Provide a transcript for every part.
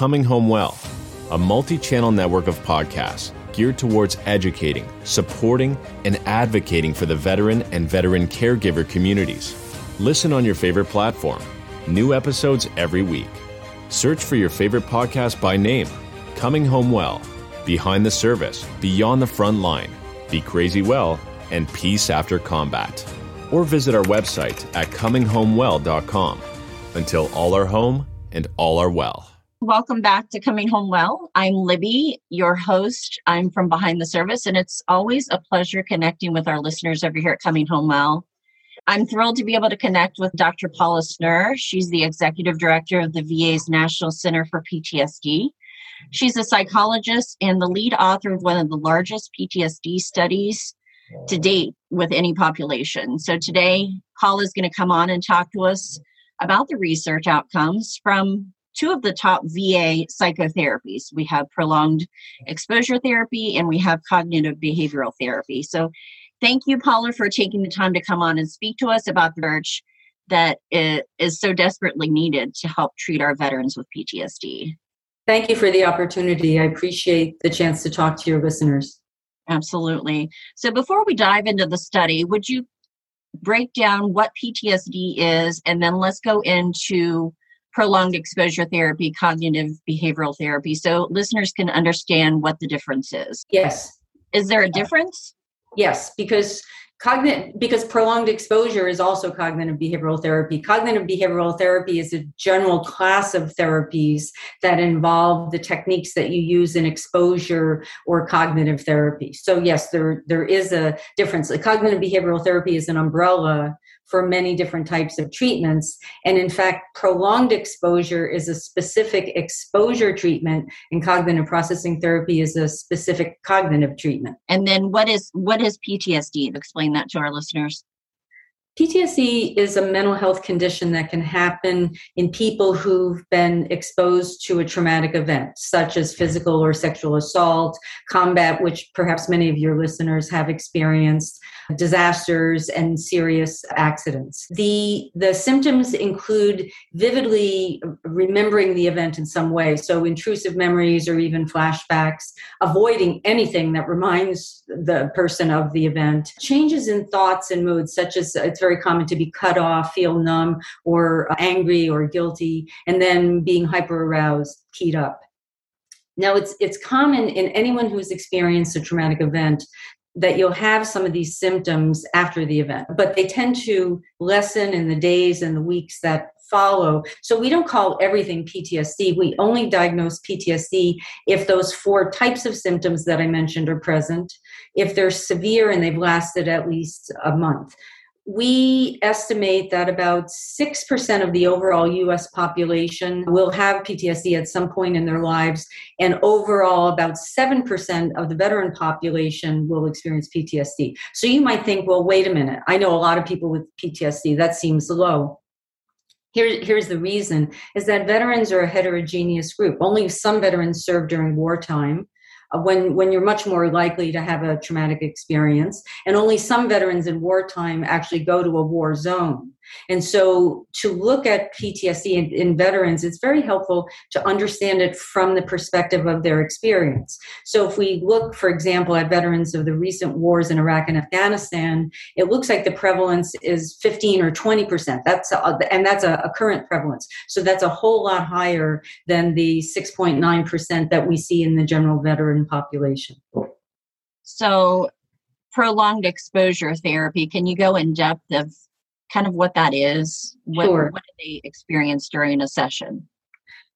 Coming Home Well, a multi channel network of podcasts geared towards educating, supporting, and advocating for the veteran and veteran caregiver communities. Listen on your favorite platform. New episodes every week. Search for your favorite podcast by name Coming Home Well, Behind the Service, Beyond the Front Line, Be Crazy Well, and Peace After Combat. Or visit our website at cominghomewell.com. Until all are home and all are well. Welcome back to Coming Home Well. I'm Libby, your host. I'm from Behind the Service, and it's always a pleasure connecting with our listeners over here at Coming Home Well. I'm thrilled to be able to connect with Dr. Paula Schnurr. She's the executive director of the VA's National Center for PTSD. She's a psychologist and the lead author of one of the largest PTSD studies to date with any population. So today, Paula is going to come on and talk to us about the research outcomes from two of the top VA psychotherapies. We have prolonged exposure therapy and we have cognitive behavioral therapy. So, thank you, Paula, for taking the time to come on and speak to us about the research that is so desperately needed to help treat our veterans with PTSD. Thank you for the opportunity. I appreciate the chance to talk to your listeners. Absolutely. So, before we dive into the study, would you break down what PTSD is and then let's go into prolonged exposure therapy, cognitive behavioral therapy, so listeners can understand what the difference is. Yes. Is there a difference? Yes, because cognitive because prolonged exposure is also cognitive behavioral therapy cognitive behavioral therapy is a general class of therapies that involve the techniques that you use in exposure or cognitive therapy so yes there there is a difference the cognitive behavioral therapy is an umbrella for many different types of treatments. And in fact, prolonged exposure is a specific exposure treatment, and cognitive processing therapy is a specific cognitive treatment. And then what is what is PTSD? Explain that to our listeners. PTSD is a mental health condition that can happen in people who've been exposed to a traumatic event, such as physical or sexual assault, combat, which perhaps many of your listeners have experienced, disasters, and serious accidents. The, the symptoms include vividly remembering the event in some way, so intrusive memories or even flashbacks, avoiding anything that reminds the person of the event, changes in thoughts and moods, such as it's very common to be cut off, feel numb, or uh, angry or guilty, and then being hyper aroused, keyed up. Now, it's, it's common in anyone who's experienced a traumatic event that you'll have some of these symptoms after the event, but they tend to lessen in the days and the weeks that follow. So we don't call everything PTSD. We only diagnose PTSD if those four types of symptoms that I mentioned are present, if they're severe and they've lasted at least a month we estimate that about 6% of the overall US population will have PTSD at some point in their lives, and overall, about 7% of the veteran population will experience PTSD. So you might think, well, wait a minute, I know a lot of people with PTSD, that seems low. Here, here's the reason is that veterans are a heterogeneous group. Only some veterans served during wartime when when you're much more likely to have a traumatic experience. And only some veterans in wartime actually go to a war zone and so to look at PTSD in, in, veterans, it's very helpful to understand it from the perspective of their experience. So if we look, for example, at veterans of the recent wars in Iraq and Afghanistan, it looks like the prevalence is 15 or 20 percent. That's a, and that's a, a current prevalence. So that's a whole lot higher than the 6.9 percent that we see in the general veteran population. So prolonged exposure therapy, can you go in depth of kind of what that is? What, sure. what did they experience during a session?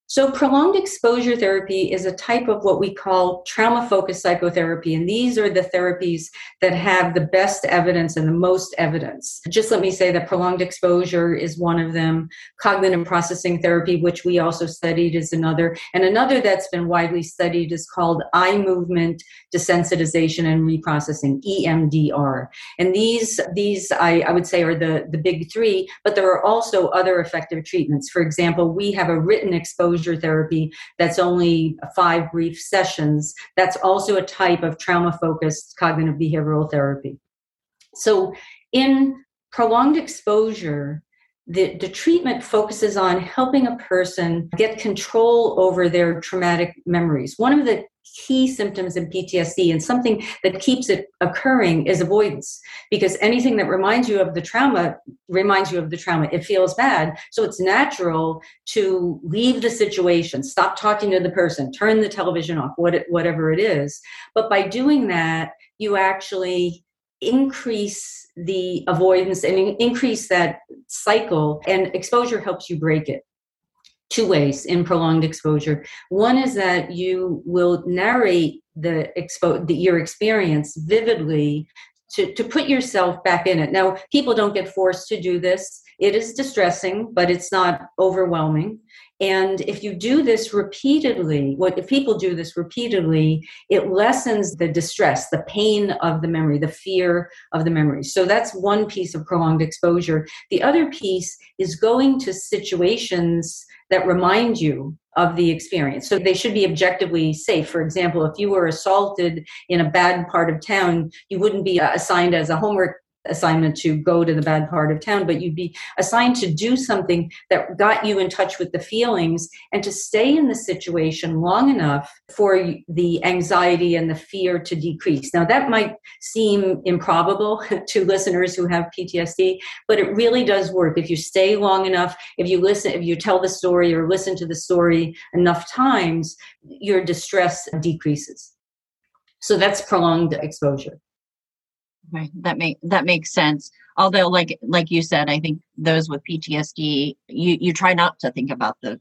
So, prolonged exposure therapy is a type of what we call trauma focused psychotherapy. And these are the therapies that have the best evidence and the most evidence. Just let me say that prolonged exposure is one of them. Cognitive processing therapy, which we also studied, is another. And another that's been widely studied is called eye movement desensitization and reprocessing, EMDR. And these, these I, I would say, are the, the big three, but there are also other effective treatments. For example, we have a written exposure exposure therapy that's only five brief sessions. That's also a type of trauma focused cognitive behavioral therapy. So, in prolonged exposure, the, the treatment focuses on helping a person get control over their traumatic memories. One of the key symptoms in PTSD and something that keeps it occurring is avoidance because anything that reminds you of the trauma reminds you of the trauma. It feels bad. So it's natural to leave the situation, stop talking to the person, turn the television off, whatever it is. But by doing that, you actually increase the avoidance and increase that cycle and exposure helps you break it two ways in prolonged exposure. One is that you will narrate the, expo- the your experience vividly to, to put yourself back in it. Now, people don't get forced to do this. It is distressing, but it's not overwhelming. And if you do this repeatedly, what if people do this repeatedly, it lessens the distress, the pain of the memory, the fear of the memory. So that's one piece of prolonged exposure. The other piece is going to situations that remind you of the experience. So they should be objectively safe. For example, if you were assaulted in a bad part of town, you wouldn't be assigned as a homework assignment to go to the bad part of town, but you'd be assigned to do something that got you in touch with the feelings and to stay in the situation long enough for the anxiety and the fear to decrease. Now, that might seem improbable to listeners who have PTSD, but it really does work. If you stay long enough, if you listen, if you tell the story or listen to the story enough times, your distress decreases. So that's prolonged exposure. Right. That make that makes sense. Although, like like you said, I think those with PTSD, you you try not to think about the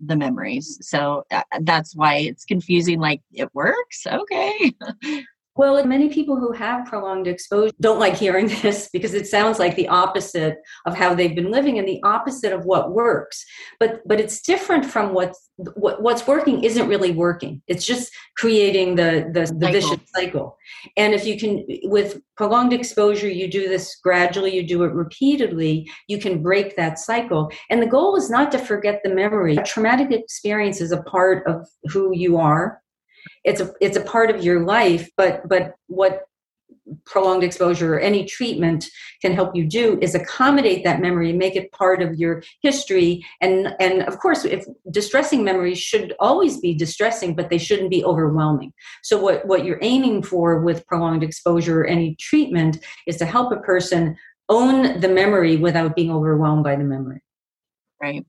the memories. So uh, that's why it's confusing. Like it works, okay. Well, many people who have prolonged exposure don't like hearing this because it sounds like the opposite of how they've been living and the opposite of what works. But but it's different from what's what, what's working isn't really working. It's just creating the the, the vicious cycle. And if you can with prolonged exposure, you do this gradually, you do it repeatedly, you can break that cycle. And the goal is not to forget the memory. A traumatic experience is a part of who you are it's a it's a part of your life but but what prolonged exposure or any treatment can help you do is accommodate that memory make it part of your history. And and of course if distressing memories should always be distressing but they shouldn't be overwhelming. So what what you're aiming for with prolonged exposure or any treatment is to help a person own the memory without being overwhelmed by the memory. Right.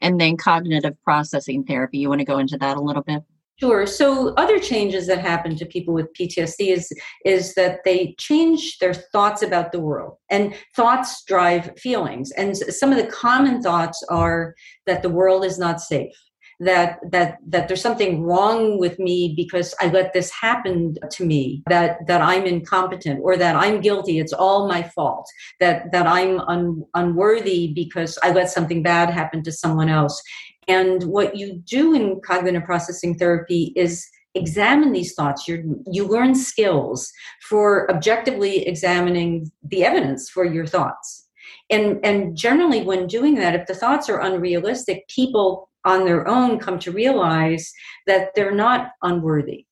And then cognitive processing therapy you want to go into that a little bit Sure. So other changes that happen to people with PTSD is is that they change their thoughts about the world. And thoughts drive feelings. And some of the common thoughts are that the world is not safe. That that that there's something wrong with me because I let this happen to me. That that I'm incompetent or that I'm guilty. It's all my fault. That that I'm un, unworthy because I let something bad happen to someone else. And what you do in cognitive processing therapy is examine these thoughts. You you learn skills for objectively examining the evidence for your thoughts. And and generally, when doing that, if the thoughts are unrealistic, people on their own come to realize that they're not unworthy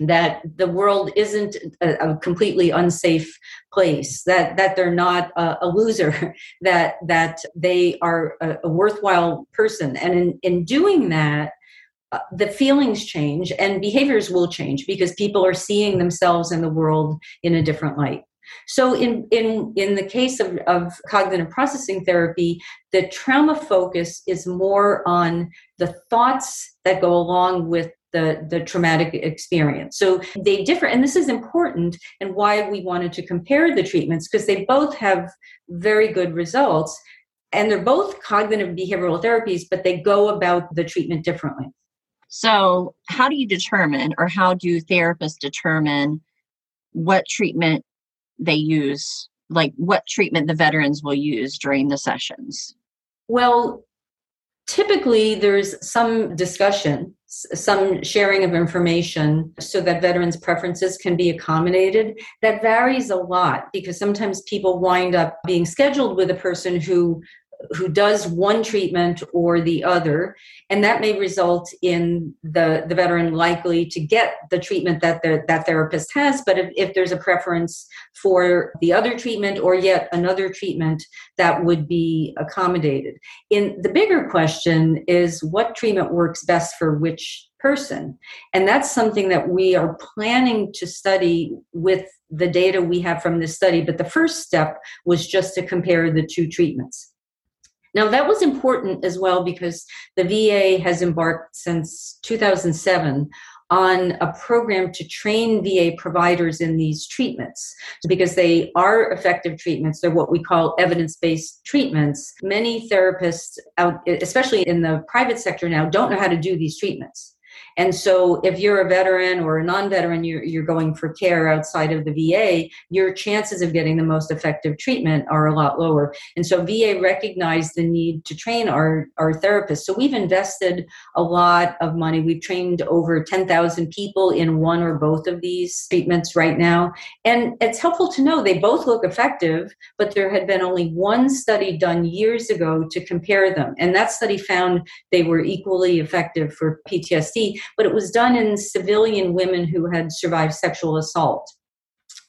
that the world isn't a, a, completely unsafe place that that they're not a, a loser that that they are a, a worthwhile person. And in, in doing that uh, the feelings change and behaviors will change because people are seeing themselves in the world in a different light. So in in in the case of, of cognitive processing therapy the trauma focus is more on the thoughts that go along with the, the traumatic experience. So they differ, and this is important and why we wanted to compare the treatments because they both have very good results and they're both cognitive behavioral therapies, but they go about the treatment differently. So, how do you determine, or how do therapists determine what treatment they use? Like, what treatment the veterans will use during the sessions? Well, typically there's some discussion some sharing of information so that veterans preferences can be accommodated. That varies a lot because sometimes people wind up being scheduled with a person who who does one treatment or the other. And that may result in the the veteran likely to get the treatment that the, that therapist has. But if, if there's a preference for the other treatment or yet another treatment that would be accommodated. In the bigger question is what treatment works best for which person. And that's something that we are planning to study with the data we have from this study. But the first step was just to compare the two treatments now, that was important as well because the VA has embarked since 2007 on a program to train VA providers in these treatments because they are effective treatments. They're what we call evidence based treatments. Many therapists, out, especially in the private sector now, don't know how to do these treatments. And so, if you're a veteran or a non veteran, you're, you're going for care outside of the VA, your chances of getting the most effective treatment are a lot lower. And so, VA recognized the need to train our, our therapists. So, we've invested a lot of money. We've trained over 10,000 people in one or both of these treatments right now. And it's helpful to know they both look effective, but there had been only one study done years ago to compare them. And that study found they were equally effective for PTSD but it was done in civilian women who had survived sexual assault.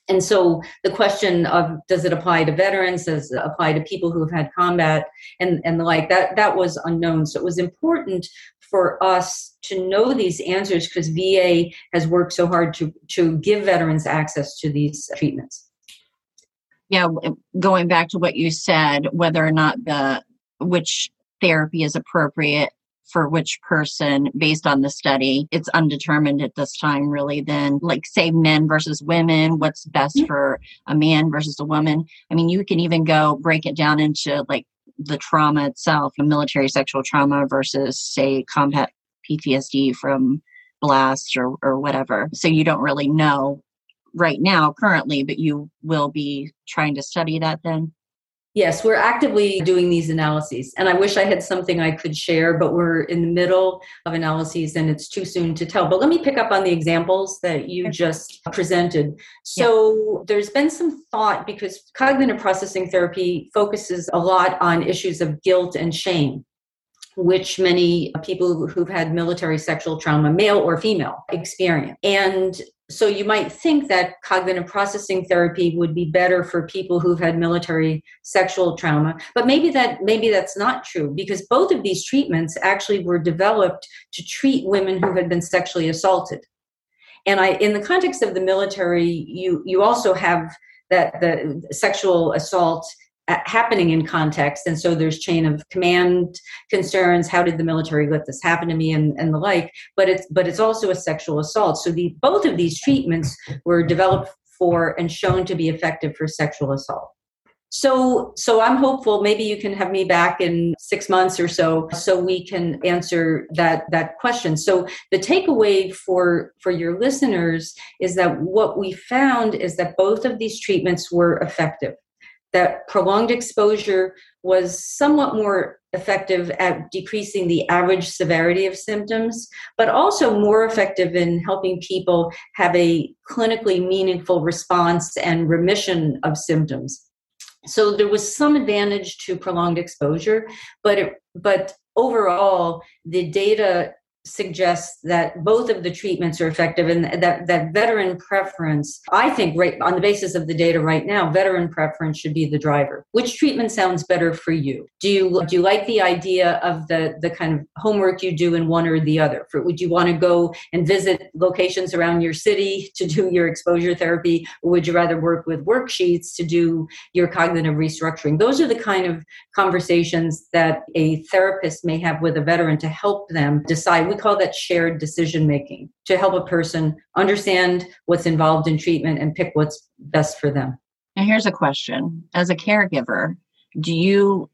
And so the question of does it apply to veterans, does it apply to people who have had combat and, and the like, that, that was unknown. So it was important for us to know these answers because VA has worked so hard to, to give veterans access to these treatments. Yeah, going back to what you said, whether or not the which therapy is appropriate for which person based on the study. It's undetermined at this time, really. Then, like, say men versus women, what's best mm-hmm. for a man versus a woman. I mean, you can even go break it down into like the trauma itself, the military sexual trauma versus, say, combat PTSD from blast or, or whatever. So you don't really know right now currently, but you will be trying to study that then? Yes, we're actively doing these analyses. And I wish I had something I could share, but we're in the middle of analyses and it's too soon to tell. But let me pick up on the examples that you just presented. So yeah. there's been some thought because cognitive processing therapy focuses a lot on issues of guilt and shame which many people who've had military sexual trauma, male or female, experience. And so you might think that cognitive processing therapy would be better for people who've had military sexual trauma but maybe that maybe that's not true because both of these treatments actually were developed to treat women who had been sexually assaulted. And i in the context of the military you you also have that the sexual assault Uh, happening in context. And so there's chain of command concerns. How did the military let this happen to me? And, and the like. But it's but it's also a sexual assault. So the both of these treatments were developed for and shown to be effective for sexual assault. So so i'm hopeful. Maybe you can have me back in six months or so so we can answer that that question. So the takeaway for for your listeners is that what we found is that both of these treatments were effective that prolonged exposure was somewhat more effective at decreasing the average severity of symptoms, but also more effective in helping people have a clinically meaningful response and remission of symptoms. So there was some advantage to prolonged exposure, but it, but overall the data suggests that both of the treatments are effective and that, that veteran preference, I think, right on the basis of the data right now, veteran preference should be the driver. Which treatment sounds better for you? Do you do you like the idea of the, the kind of homework you do in one or the other? For, would you want to go and visit locations around your city to do your exposure therapy, or would you rather work with worksheets to do your cognitive restructuring? Those are the kind of conversations that a therapist may have with a veteran to help them decide call that shared decision making to help a person understand what's involved in treatment and pick what's best for them. And here's a question As a caregiver, do you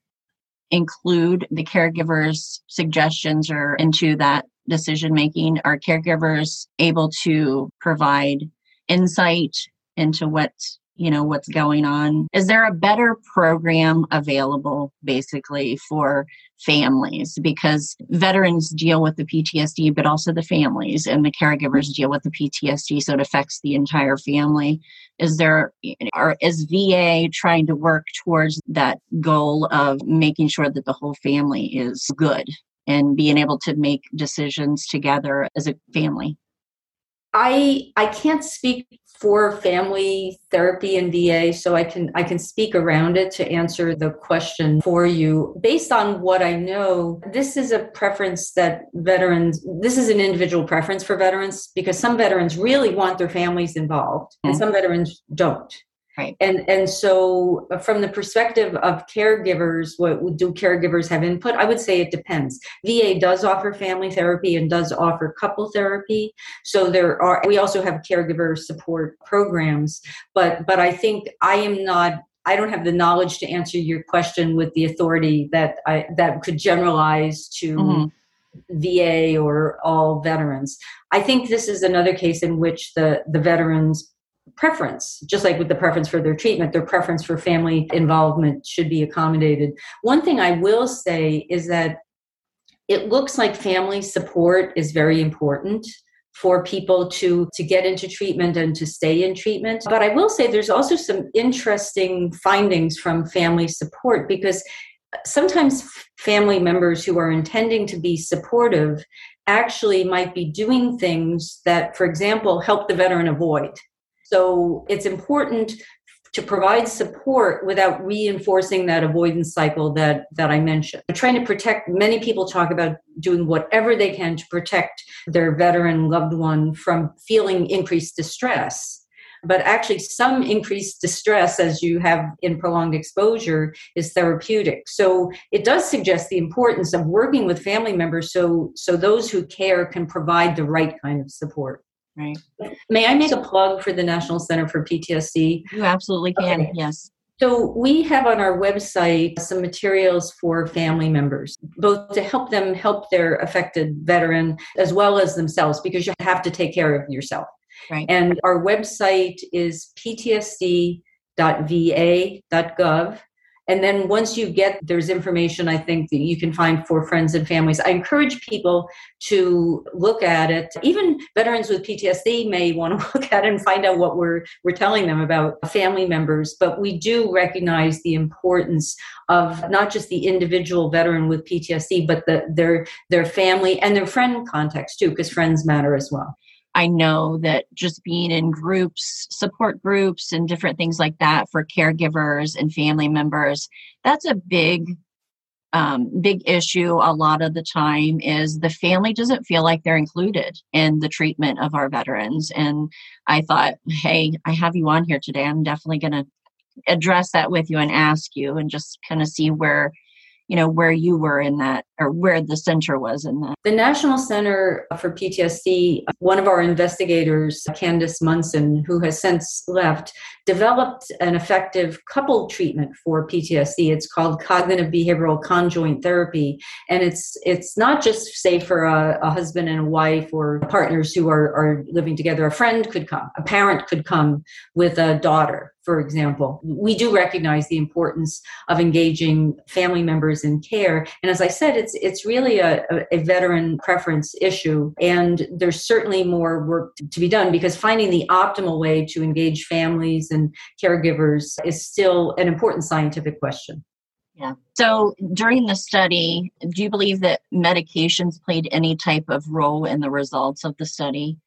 include the caregiver's suggestions or into that decision making? Are caregivers able to provide insight into what you know what's going on. Is there a better program available basically for families? Because veterans deal with the PTSD but also the families and the caregivers deal with the PTSD so it affects the entire family. Is there or is VA trying to work towards that goal of making sure that the whole family is good and being able to make decisions together as a family? I I can't speak for family therapy and VA, so I can I can speak around it to answer the question for you. Based on what I know, this is a preference that veterans this is an individual preference for veterans because some veterans really want their families involved mm-hmm. and some veterans don't. Right. And and so uh, from the perspective of caregivers, what do caregivers have input? I would say it depends. VA does offer family therapy and does offer couple therapy. So there are we also have caregiver support programs, but but I think I am not I don't have the knowledge to answer your question with the authority that I that could generalize to mm-hmm. VA or all veterans. I think this is another case in which the the veterans preference, just like with the preference for their treatment, their preference for family involvement should be accommodated. One thing I will say is that it looks like family support is very important for people to to get into treatment and to stay in treatment but i will say there's also some interesting findings from family support because sometimes family members who are intending to be supportive actually might be doing things that for example help the veteran avoid so it's important to provide support without reinforcing that avoidance cycle that that I mentioned. trying to protect many people talk about doing whatever they can to protect their veteran loved one from feeling increased distress. But actually, some increased distress, as you have in prolonged exposure, is therapeutic. So it does suggest the importance of working with family members so, so those who care can provide the right kind of support. Right. May I make a plug for the National Center for PTSD? You absolutely can, okay. yes. So, we have on our website some materials for family members, both to help them help their affected veteran as well as themselves, because you have to take care of yourself. Right. And our website is ptsd.va.gov. And then once you get, there's information I think that you can find for friends and families. I encourage people to look at it. Even veterans with PTSD may want to look at it and find out what we're, we're telling them about family members. But we do recognize the importance of not just the individual veteran with PTSD, but the, their, their family and their friend context too, because friends matter as well. I know that just being in groups, support groups, and different things like that for caregivers and family members, that's a big, um, big issue a lot of the time is the family doesn't feel like they're included in the treatment of our veterans. And I thought, hey, I have you on here today. I'm definitely going to address that with you and ask you and just kind of see where you know where you were in that or where the center was in that? The national center for ptsd one of our investigators Candice Monson who has since left developed an effective couple treatment for ptsd it's called cognitive behavioral conjoint therapy. And it's it's not just say for a, a husband and a wife or partners who are, are living together a friend could come a parent could come with a daughter for example. We do recognize the importance of engaging family members in care. And as I said, it's it's really a, a veteran preference issue. And there's certainly more work to be done because finding the optimal way to engage families and caregivers is still an important scientific question. Yeah. So during the study, do you believe that medications played any type of role in the results of the study?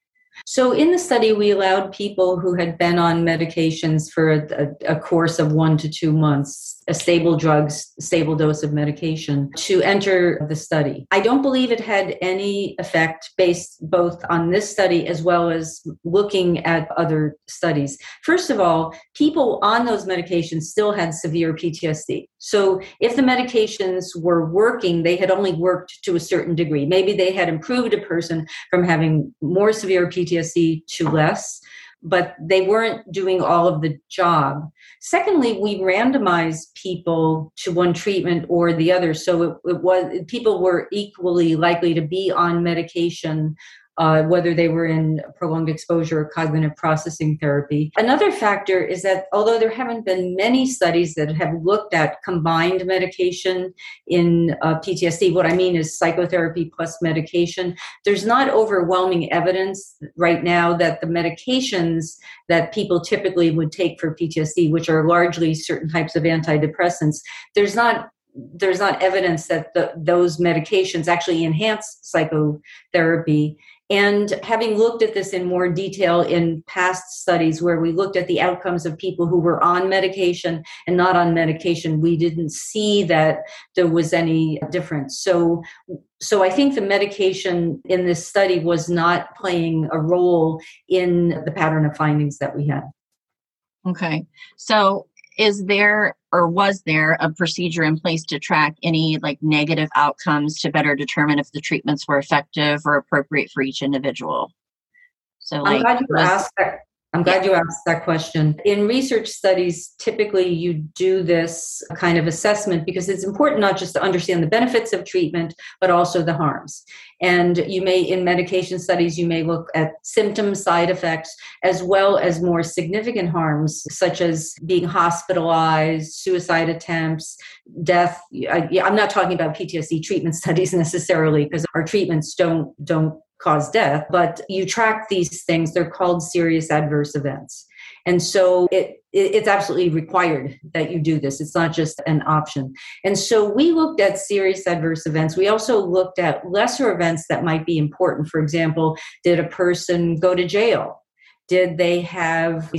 So, in the study, we allowed people who had been on medications for a, a, course of one to two months a stable drugs, stable dose of medication to enter the study. I don't believe it had any effect based both on this study as well as looking at other studies. First of all, people on those medications still had severe PTSD. So if the medications were working, they had only worked to a certain degree. Maybe they had improved a person from having more severe PTSD to less but they weren't doing all of the job. Secondly, we randomized people to one treatment or the other, so it, it was people were equally likely to be on medication uh, whether they were in prolonged exposure or cognitive processing therapy. Another factor is that although there haven't been many studies that have looked at combined medication in uh, PTSD, what I mean is psychotherapy plus medication, there's not overwhelming evidence right now that the medications that people typically would take for PTSD, which are largely certain types of antidepressants, there's not there's not evidence that the, those medications actually enhance psychotherapy. And having looked at this in more detail in past studies where we looked at the outcomes of people who were on medication and not on medication, we didn't see that there was any difference. So, so I think the medication in this study was not playing a role in the pattern of findings that we had. Okay. So is there or was there a procedure in place to track any like negative outcomes to better determine if the treatments were effective or appropriate for each individual? So like, i'm glad you was, asked that I'm glad you asked that question. In research studies, typically you do this kind of assessment because it's important not just to understand the benefits of treatment, but also the harms. And you may, in medication studies, you may look at symptom side effects as well as more significant harms, such as being hospitalized, suicide attempts, death. I, am not talking about PTSD treatment studies necessarily because our treatments don't don't cause death, but you track these things. They're called serious adverse events. And so it, it, it's absolutely required that you do this. It's not just an option. And so we looked at serious adverse events. We also looked at lesser events that might be important. For example, did a person go to jail? Did they have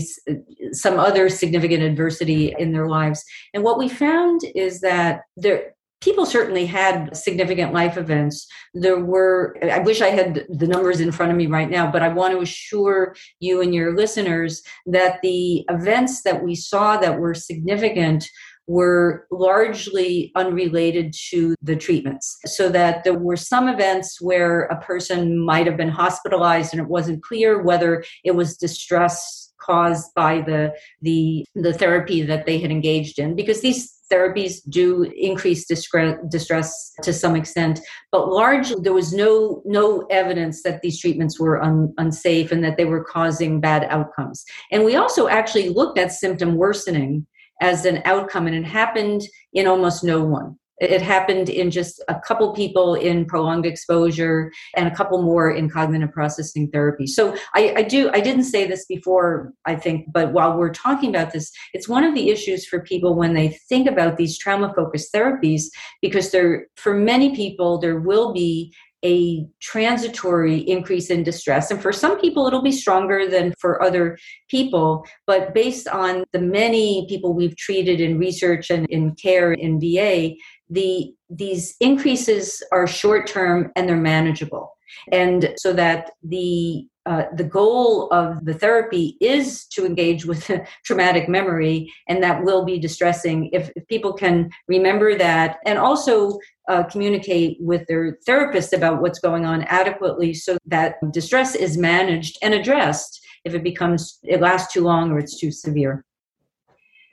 some other significant adversity in their lives? And what we found is that there, people certainly had significant life events. There were, I wish I had the numbers in front of me right now, but I want to assure you and your listeners that the events that we saw that were significant were largely unrelated to the treatments. So that there were some events where a person might have been hospitalized and it wasn't clear whether it was distress caused by the the the therapy that they had engaged in because these therapies do increase distress to some extent but largely there was no no evidence that these treatments were un, unsafe and that they were causing bad outcomes. And we also actually looked at symptom worsening as an outcome and it happened in almost no one it happened in just a couple people in prolonged exposure and a couple more in cognitive processing therapy. So I, I, do I didn't say this before, I think, but while we're talking about this, it's one of the issues for people when they think about these trauma focused therapies, because there for many people there will be a transitory increase in distress. And for some people, it'll be stronger than for other people. But based on the many people we've treated in research and in care in VA, the these increases are short term and they're manageable and so that the uh, the goal of the therapy is to engage with traumatic memory and that will be distressing if, if people can remember that and also uh, communicate with their therapist about what's going on adequately so that distress is managed and addressed if it becomes it lasts too long or it's too severe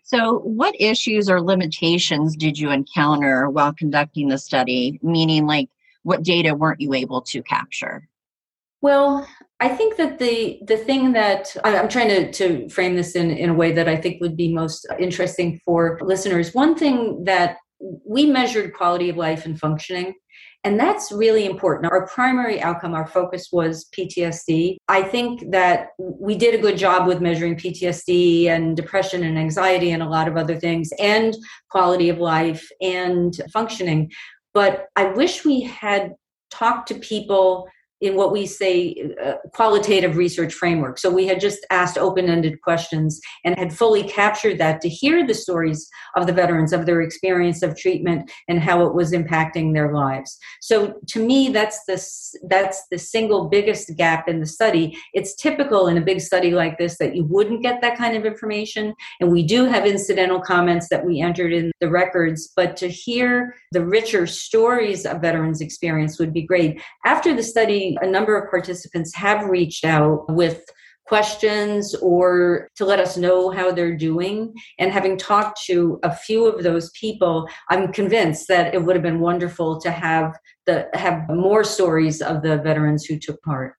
so, what issues or limitations did you encounter while conducting the study? Meaning, like, what data weren't you able to capture? Well, I think that the the thing that I'm trying to, to frame this in, in a way that I think would be most interesting for listeners. One thing that we measured quality of life and functioning and that's really important. Our primary outcome, our focus was PTSD. I think that we did a good job with measuring PTSD and depression and anxiety and a lot of other things, and quality of life and functioning. But I wish we had talked to people in what we say uh, qualitative research framework. So we had just asked open ended questions and had fully captured that to hear the stories of the veterans, of their experience of treatment and how it was impacting their lives. So to me, that's the, that's the single biggest gap in the study. It's typical in a big study like this that you wouldn't get that kind of information. And we do have incidental comments that we entered in the records, but to hear the richer stories of veterans' experience would be great. After the study, a number of participants have reached out with questions or to let us know how they're doing. And having talked to a few of those people, I'm convinced that it would have been wonderful to have the have more stories of the veterans who took part.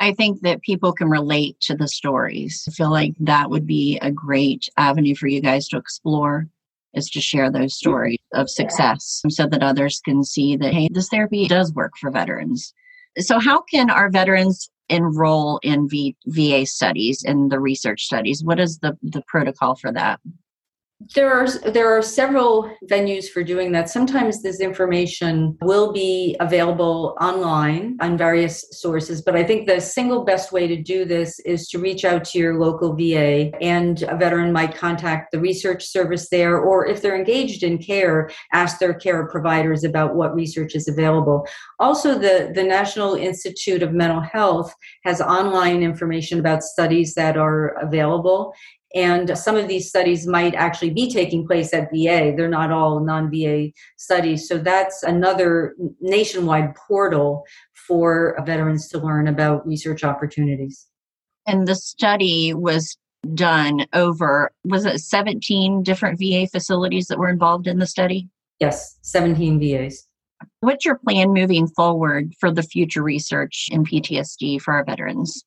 I think that people can relate to the stories. I feel like that would be a great avenue for you guys to explore is to share those stories of success so that others can see that, hey, this therapy does work for veterans. So, how can our veterans enroll in v- VA studies and the research studies? What is the, the protocol for that? There are there are several venues for doing that. Sometimes this information will be available online on various sources, but I think the single best way to do this is to reach out to your local VA and a veteran might contact the research service there or if they're engaged in care, ask their care providers about what research is available. Also the the National Institute of Mental Health has online information about studies that are available and some of these studies might actually be taking place at VA. They're not all non VA studies. So that's another nationwide portal for veterans to learn about research opportunities. And the study was done over, was it 17 different VA facilities that were involved in the study? Yes, 17 VAs. What's your plan moving forward for the future research in PTSD for our veterans?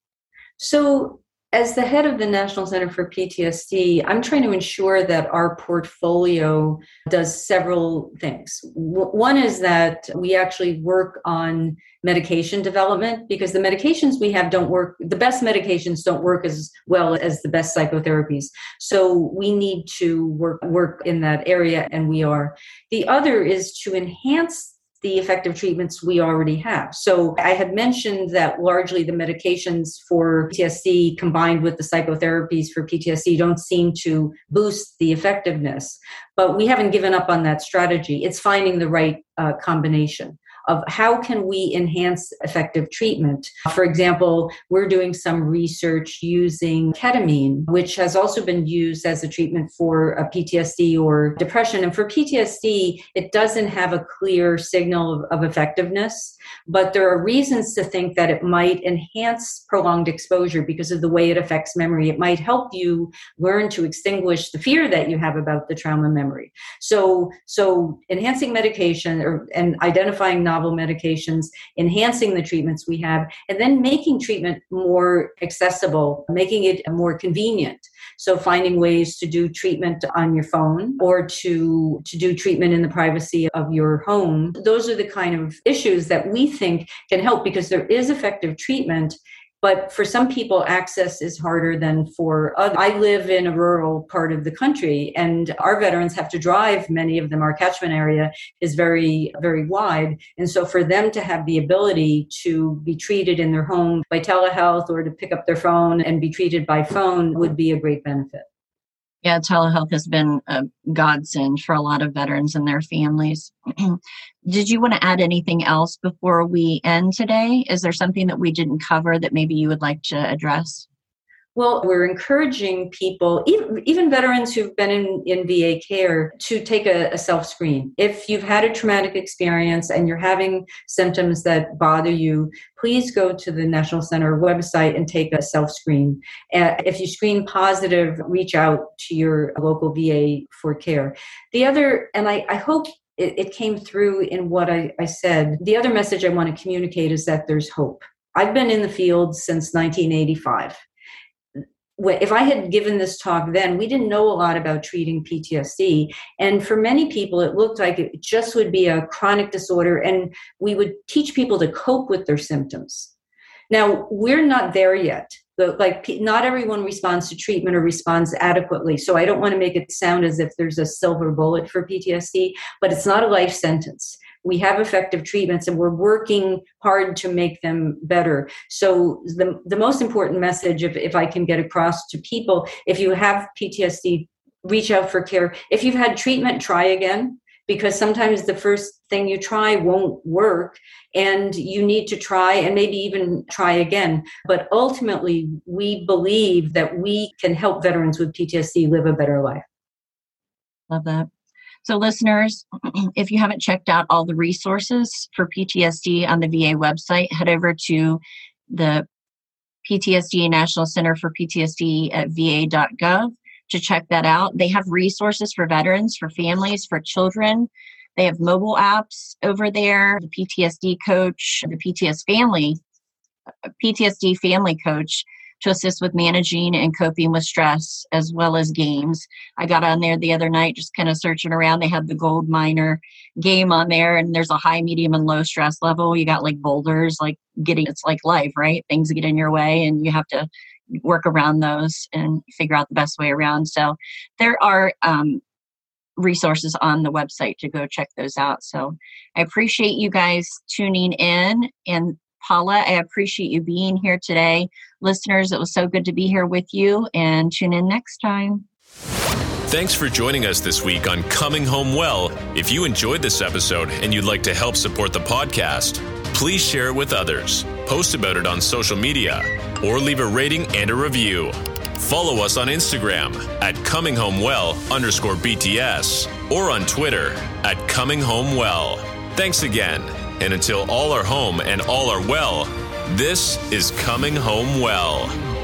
So, as the head of the National Center for PTSD, I'm trying to ensure that our portfolio does several things. one is that we actually work on medication development because the medications we have don't work, the best medications don't work as well as the best psychotherapies. So we need to work, work in that area, and we are. The other is to enhance the effective treatments we already have. So I had mentioned that largely the medications for PTSD combined with the psychotherapies for PTSD don't seem to boost the effectiveness, but we haven't given up on that strategy. It's finding the right uh, combination of how can we enhance effective treatment. For example, we're doing some research using ketamine, which has also been used as a treatment for PTSD or depression. And for PTSD, it doesn't have a clear signal of, of effectiveness, but there are reasons to think that it might enhance prolonged exposure because of the way it affects memory. It might help you learn to extinguish the fear that you have about the trauma memory. So, so enhancing medication or and identifying novel medications, enhancing the treatments we have, and then making treatment more accessible, making it more convenient. So finding ways to do treatment on your phone or to, to do treatment in the privacy of your home. Those are the kind of issues that we think can help because there is effective treatment but for some people access is harder than for others. i live in a rural part of the country and our veterans have to drive many of them our catchment area is very very wide and so for them to have the ability to be treated in their home by telehealth or to pick up their phone and be treated by phone would be a great benefit yeah, telehealth has been a godsend for a lot of veterans and their families. Did you want to add anything else before we end today? Is there something that we didn't cover that maybe you would like to address? Well, we're encouraging people, even, even veterans who've been in, in VA care, to take a, a self screen. If you've had a traumatic experience and you're having symptoms that bother you, please go to the National Center website and take a self screen. If you screen positive, reach out to your local VA for care. The other, and I, I hope it, it came through in what I, I said, the other message I want to communicate is that there's hope. I've been in the field since 1985 if I had given this talk then, we didn't know a lot about treating PTSD. And for many people, it looked like it just would be a chronic disorder, and we would teach people to cope with their symptoms. Now, we're not there yet. like, not everyone responds to treatment or responds adequately. So, I don't want to make it sound as if there's a silver bullet for PTSD, but it's not a life sentence we have effective treatments and we're working hard to make them better. So the, the most important message if, if i can get across to people if you have ptsd reach out for care. If you've had treatment try again because sometimes the first thing you try won't work and you need to try and maybe even try again. But ultimately we believe that we can help veterans with ptsd live a better life. Love that so, listeners, if you haven't checked out all the resources for PTSD on the VA website, head over to the PTSD National Center for PTSD at va.gov to check that out. They have resources for veterans, for families, for children. They have mobile apps over there, the PTSD coach, the PTS family uh, PTSD family coach to assist with managing and coping with stress as well as games. I got on there the other night just kind of searching around. They have the gold miner game on there and there's a high, medium, and low stress level. You got like boulders, like getting it's like life, right? Things get in your way and you have to work around those and figure out the best way around. So there are um, resources on the website to go check those out. So I appreciate you guys tuning in. And Paula, I appreciate you being here today. Listeners, it was so good to be here with you and tune in next time. Thanks for joining us this week on Coming Home Well. If you enjoyed this episode and you'd like to help support the podcast, please share it with others, post about it on social media, or leave a rating and a review. Follow us on Instagram at Coming Home Well underscore BTS or on Twitter at Coming Home Well. Thanks again. And until all are home and all are well, this is Coming Home Well.